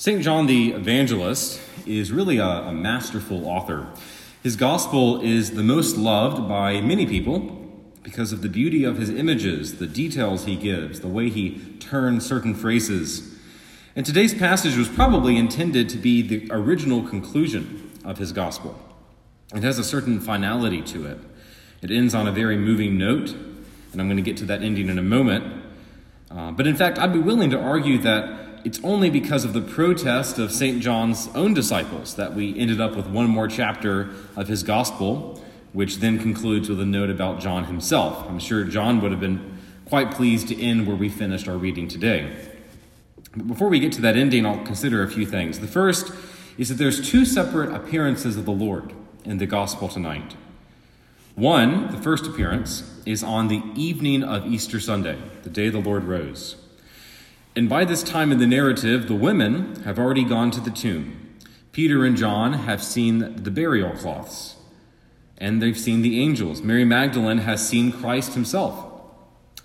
St. John the Evangelist is really a, a, masterful author. His gospel is the most loved by many people because of the beauty of his images, the details he gives, the way he turns certain phrases. And today's passage was probably intended to be the original conclusion of his gospel. It has a certain finality to it. It ends on a very moving note, and I'm going to get to that ending in a moment. Uh, but in fact, I'd be willing to argue that it's only because of the protest of St. John's own disciples that we ended up with one more chapter of his gospel, which then concludes with a note about John himself. I'm sure John would have been quite pleased to end where we finished our reading today. But before we get to that ending, I'll consider a few things. The first is that there's two separate appearances of the Lord in the gospel tonight. One, the first appearance, is on the evening of Easter Sunday, the day the Lord rose. And by this time in the narrative, the women have already gone to the tomb. Peter and John have seen the burial cloths, and they've seen the angels. Mary Magdalene has seen Christ himself.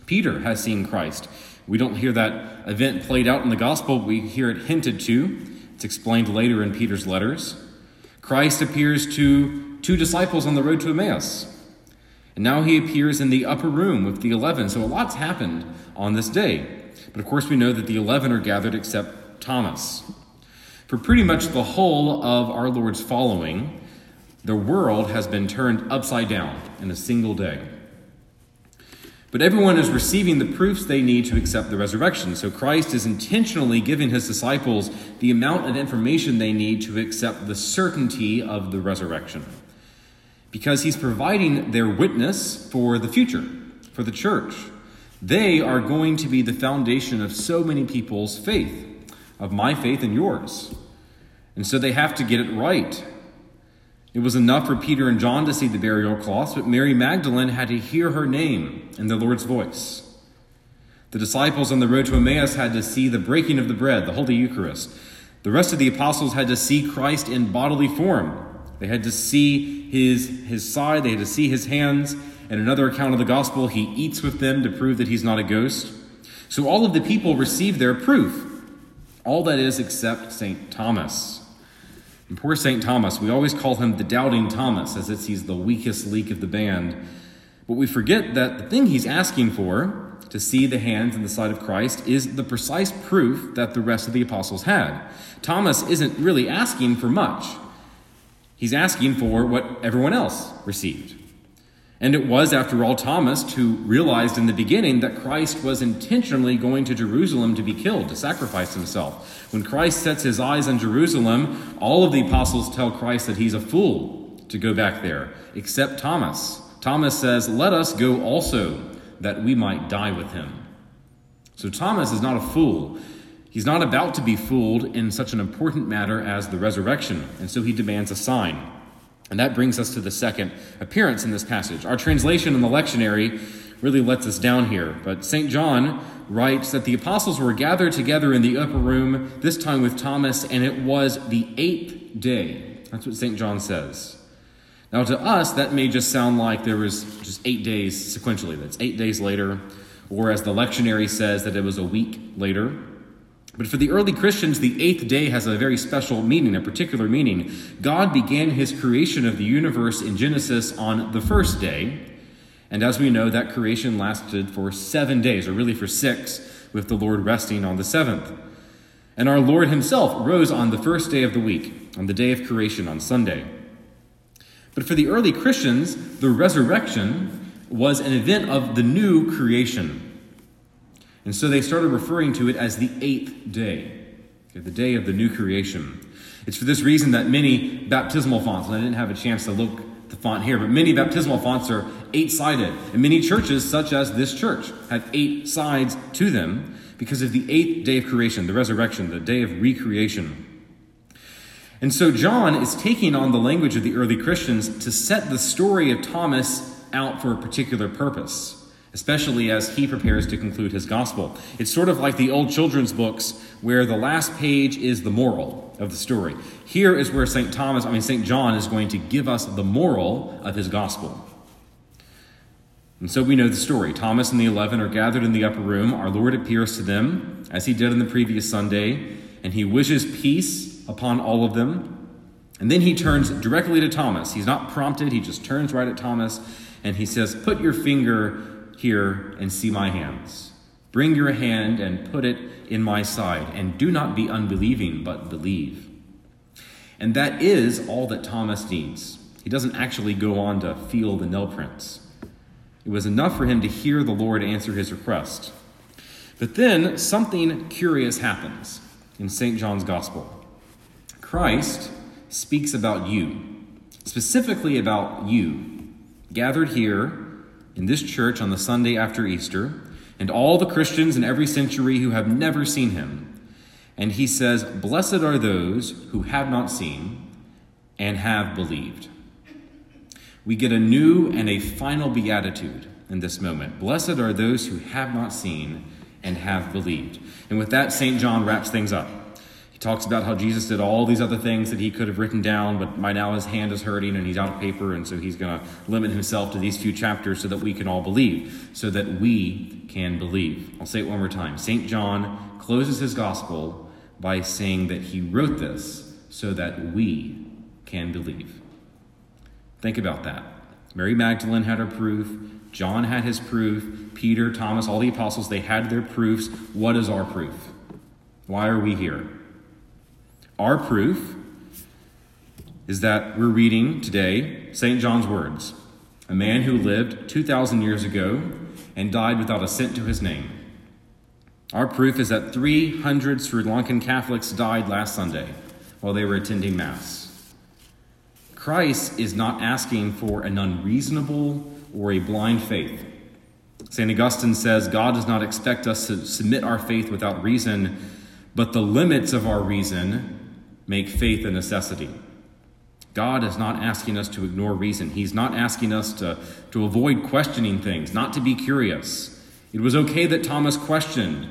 Peter has seen Christ. We don't hear that event played out in the gospel, we hear it hinted to. It's explained later in Peter's letters. Christ appears to two disciples on the road to Emmaus. And now he appears in the upper room with the eleven. So a lot's happened on this day. But of course, we know that the eleven are gathered except Thomas. For pretty much the whole of our Lord's following, the world has been turned upside down in a single day. But everyone is receiving the proofs they need to accept the resurrection. So Christ is intentionally giving his disciples the amount of information they need to accept the certainty of the resurrection. Because he's providing their witness for the future, for the church. They are going to be the foundation of so many people's faith, of my faith and yours. And so they have to get it right. It was enough for Peter and John to see the burial cloths, but Mary Magdalene had to hear her name and the Lord's voice. The disciples on the road to Emmaus had to see the breaking of the bread, the Holy Eucharist. The rest of the apostles had to see Christ in bodily form. They had to see his, his side, they had to see his hands, in another account of the gospel, he eats with them to prove that he's not a ghost. So all of the people receive their proof. All that is except St. Thomas. And poor St. Thomas, we always call him the doubting Thomas, as if he's the weakest leak of the band. But we forget that the thing he's asking for, to see the hands and the side of Christ, is the precise proof that the rest of the apostles had. Thomas isn't really asking for much. He's asking for what everyone else received. And it was, after all, Thomas who realized in the beginning that Christ was intentionally going to Jerusalem to be killed, to sacrifice himself. When Christ sets his eyes on Jerusalem, all of the apostles tell Christ that he's a fool to go back there, except Thomas. Thomas says, Let us go also, that we might die with him. So Thomas is not a fool. He's not about to be fooled in such an important matter as the resurrection, and so he demands a sign. And that brings us to the second appearance in this passage. Our translation in the lectionary really lets us down here, but St. John writes that the apostles were gathered together in the upper room, this time with Thomas, and it was the eighth day. That's what St. John says. Now, to us, that may just sound like there was just eight days sequentially. That's eight days later, or as the lectionary says, that it was a week later. But for the early Christians, the eighth day has a very special meaning, a particular meaning. God began his creation of the universe in Genesis on the first day. And as we know, that creation lasted for seven days, or really for six, with the Lord resting on the seventh. And our Lord himself rose on the first day of the week, on the day of creation, on Sunday. But for the early Christians, the resurrection was an event of the new creation. And so they started referring to it as the eighth day, okay, the day of the new creation. It's for this reason that many baptismal fonts, and I didn't have a chance to look the font here, but many baptismal fonts are eight sided. And many churches, such as this church, have eight sides to them because of the eighth day of creation, the resurrection, the day of recreation. And so John is taking on the language of the early Christians to set the story of Thomas out for a particular purpose especially as he prepares to conclude his gospel. It's sort of like the old children's books where the last page is the moral of the story. Here is where St. Thomas, I mean St. John is going to give us the moral of his gospel. And so we know the story. Thomas and the eleven are gathered in the upper room. Our Lord appears to them, as he did on the previous Sunday, and he wishes peace upon all of them. And then he turns directly to Thomas. He's not prompted, he just turns right at Thomas and he says, Put your finger here and see my hands. Bring your hand and put it in my side, and do not be unbelieving, but believe. And that is all that Thomas needs. He doesn't actually go on to feel the nail prints. It was enough for him to hear the Lord answer his request. But then something curious happens in St. John's Gospel. Christ speaks about you, specifically about you, gathered here in this church on the Sunday after Easter, and all the Christians in every century who have never seen him. And he says, Blessed are those who have not seen and have believed. We get a new and a final beatitude in this moment. Blessed are those who have not seen and have believed. And with that, St. John wraps things up. Talks about how Jesus did all these other things that he could have written down, but by now his hand is hurting and he's out of paper, and so he's going to limit himself to these few chapters so that we can all believe, so that we can believe. I'll say it one more time. St. John closes his gospel by saying that he wrote this so that we can believe. Think about that. Mary Magdalene had her proof. John had his proof. Peter, Thomas, all the apostles, they had their proofs. What is our proof? Why are we here? Our proof is that we're reading today St. John's words a man who lived 2,000 years ago and died without a cent to his name. Our proof is that 300 Sri Lankan Catholics died last Sunday while they were attending Mass. Christ is not asking for an unreasonable or a blind faith. St. Augustine says God does not expect us to submit our faith without reason, but the limits of our reason make faith a necessity. God is not asking us to ignore reason. He's not asking us to, to avoid questioning things, not to be curious. It was okay that Thomas questioned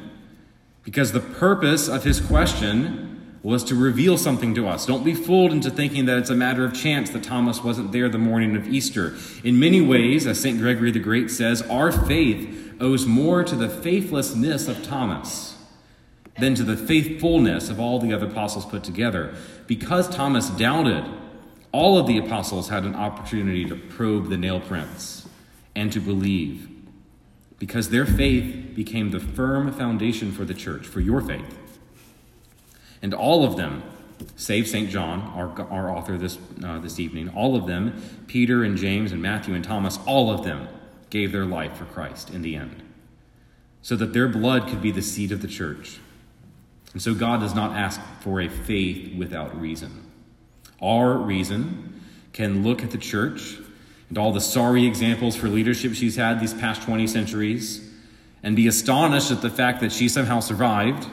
because the purpose of his question was to reveal something to us. Don't be fooled into thinking that it's a matter of chance that Thomas wasn't there the morning of Easter. In many ways, as St. Gregory the Great says, our faith owes more to the faithlessness of Thomas than to the faithfulness of all the other apostles put together. Because Thomas doubted, all of the apostles had an opportunity to probe the nail prints and to believe. Because their faith became the firm foundation for the church, for your faith. And all of them, save St. John, our, our author this, uh, this evening, all of them, Peter and James and Matthew and Thomas, all of them gave their life for Christ in the end, so that their blood could be the seed of the church. And so God does not ask for a faith without reason. Our reason can look at the church and all the sorry examples for leadership she's had these past 20 centuries and be astonished at the fact that she somehow survived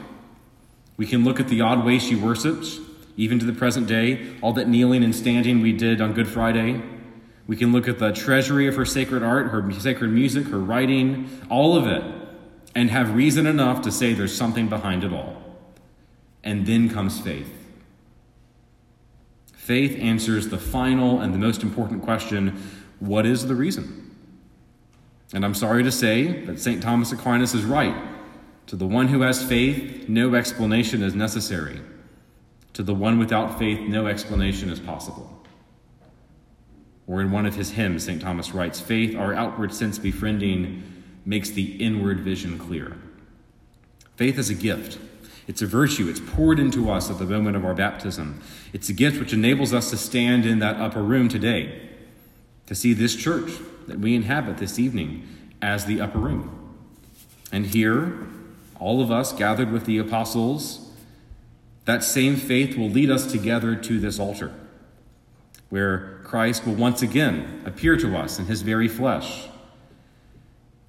we can look at the odd way she worships, even to the present day, all that kneeling and standing we did on Good Friday. We can look at the treasury of her sacred art, her sacred music, her writing, all of it, and have reason enough to say there's something behind it all. And then comes faith. Faith answers the final and the most important question what is the reason? And I'm sorry to say that St. Thomas Aquinas is right. To the one who has faith, no explanation is necessary. To the one without faith, no explanation is possible. Or in one of his hymns, St. Thomas writes Faith, our outward sense befriending, makes the inward vision clear. Faith is a gift. It's a virtue. It's poured into us at the moment of our baptism. It's a gift which enables us to stand in that upper room today, to see this church that we inhabit this evening as the upper room. And here, all of us gathered with the apostles, that same faith will lead us together to this altar, where Christ will once again appear to us in his very flesh.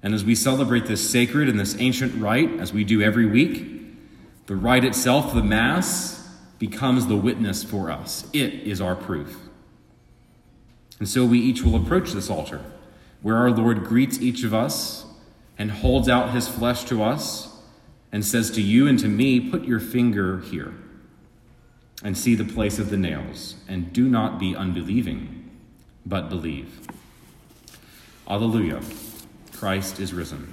And as we celebrate this sacred and this ancient rite, as we do every week, the rite itself, the Mass, becomes the witness for us. It is our proof. And so we each will approach this altar, where our Lord greets each of us and holds out his flesh to us and says to you and to me, Put your finger here and see the place of the nails, and do not be unbelieving, but believe. Alleluia. Christ is risen.